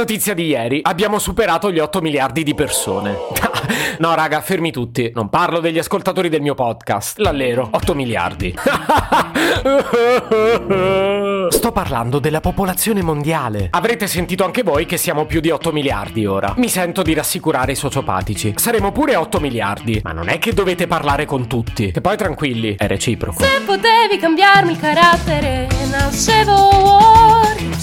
notizia di ieri, abbiamo superato gli 8 miliardi di persone. no, raga, fermi tutti. Non parlo degli ascoltatori del mio podcast. L'allero, 8 miliardi. Sto parlando della popolazione mondiale. Avrete sentito anche voi che siamo più di 8 miliardi ora. Mi sento di rassicurare i sociopatici. Saremo pure 8 miliardi, ma non è che dovete parlare con tutti. E poi tranquilli, è reciproco. Se potevi cambiarmi il carattere, nascevo.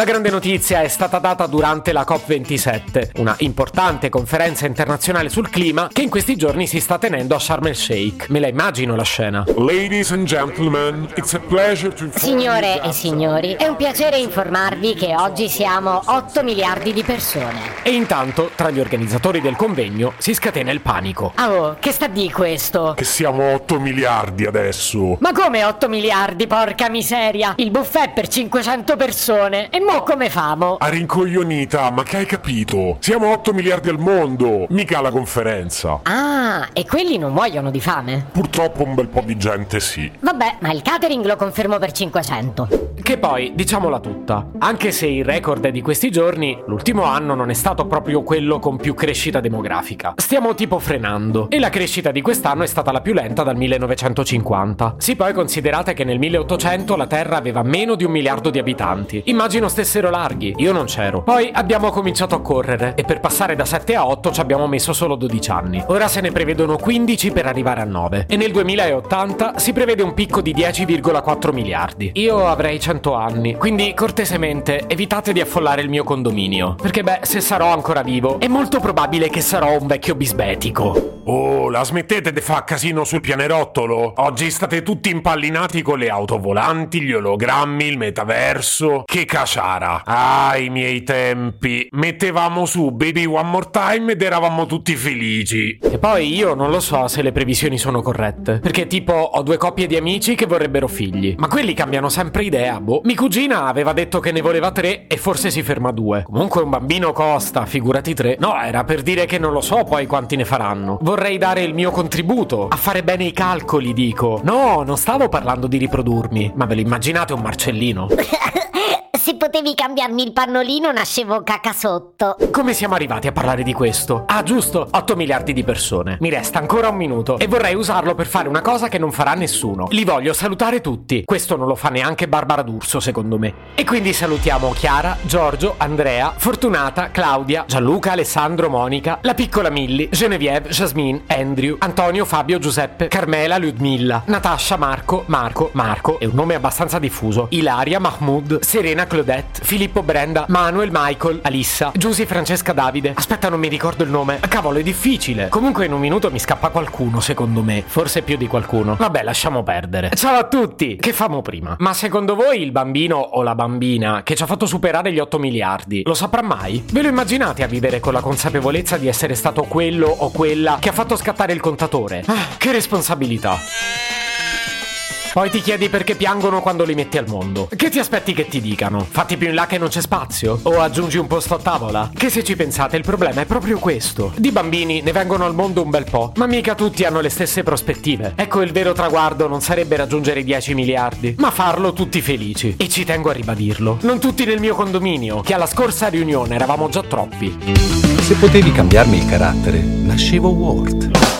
La grande notizia è stata data durante la COP27, una importante conferenza internazionale sul clima che in questi giorni si sta tenendo a Sharm el Sheikh. Me la immagino la scena. Ladies and gentlemen, it's a pleasure to inform Signore e signori, è un piacere informarvi che oggi siamo 8 miliardi di persone. E intanto, tra gli organizzatori del convegno, si scatena il panico. Ah, oh, che sta di questo? Che siamo 8 miliardi adesso. Ma come 8 miliardi, porca miseria? Il buffet per 500 persone. E mo come famo? A rincoglionita, ma che hai capito? Siamo 8 miliardi al mondo, mica la conferenza. Ah, e quelli non muoiono di fame? Purtroppo un bel po' di gente sì. Vabbè, ma il catering lo confermo per 500. Che poi, diciamola tutta, anche se il record è di questi giorni, l'ultimo anno non è stato proprio quello con più crescita demografica. Stiamo tipo frenando e la crescita di quest'anno è stata la più lenta dal 1950. Sì, poi considerate che nel 1800 la Terra aveva meno di un miliardo di abitanti. Immagino stessero larghi, io non c'ero. Poi abbiamo cominciato a correre e per passare da 7 a 8 ci abbiamo messo solo 12 anni. Ora se ne prevedono 15 per arrivare a 9 e nel 2080 si prevede un picco di 10,4 miliardi. Io avrei 100 anni, quindi cortesemente evitate di affollare il mio condominio, perché beh, se sarò ancora vivo, è molto probabile che sarò un vecchio bisbetico. Oh, la smettete di fare casino sul pianerottolo? Oggi state tutti impallinati con le auto volanti, gli ologrammi, il metaverso. Che caciara. Ah, i miei tempi. Mettevamo su Baby One More Time ed eravamo tutti felici. E poi io non lo so se le previsioni sono corrette, perché tipo ho due coppie di amici che vorrebbero figli, ma quelli cambiano sempre idea, boh. Mi cugina aveva detto che ne voleva tre e forse si ferma a due. Comunque un bambino costa, figurati tre. No, era per dire che non lo so poi quanti ne faranno. Vorrei dare il mio contributo, a fare bene i calcoli, dico. No, non stavo parlando di riprodurmi, ma ve lo immaginate un Marcellino? Se potevi cambiarmi il pannolino, nascevo caca sotto. Come siamo arrivati a parlare di questo? Ah, giusto, 8 miliardi di persone. Mi resta ancora un minuto e vorrei usarlo per fare una cosa che non farà nessuno. Li voglio salutare tutti. Questo non lo fa neanche Barbara D'Urso, secondo me. E quindi salutiamo Chiara, Giorgio, Andrea, Fortunata, Claudia, Gianluca, Alessandro, Monica, la piccola Milli, Genevieve, Jasmine, Andrew, Antonio, Fabio, Giuseppe, Carmela, Ludmilla, Natascia, Marco, Marco, Marco, è un nome abbastanza diffuso, Ilaria, Mahmoud, Serena, Claudette, Filippo, Brenda, Manuel, Michael, Alissa, Giusy, Francesca, Davide. Aspetta, non mi ricordo il nome. Cavolo, è difficile. Comunque in un minuto mi scappa qualcuno, secondo me. Forse più di qualcuno. Vabbè, lasciamo perdere. Ciao a tutti! Che famo prima? Ma secondo voi il bambino o la bambina che ci ha fatto superare gli 8 miliardi lo saprà mai? Ve lo immaginate a vivere con la consapevolezza di essere stato quello o quella che ha fatto scattare il contatore? Ah, che responsabilità. Poi ti chiedi perché piangono quando li metti al mondo. Che ti aspetti che ti dicano? Fatti più in là che non c'è spazio? O aggiungi un posto a tavola? Che se ci pensate il problema è proprio questo. Di bambini ne vengono al mondo un bel po', ma mica tutti hanno le stesse prospettive. Ecco il vero traguardo non sarebbe raggiungere i 10 miliardi, ma farlo tutti felici. E ci tengo a ribadirlo. Non tutti nel mio condominio, che alla scorsa riunione eravamo già troppi. Se potevi cambiarmi il carattere, nascevo Ward.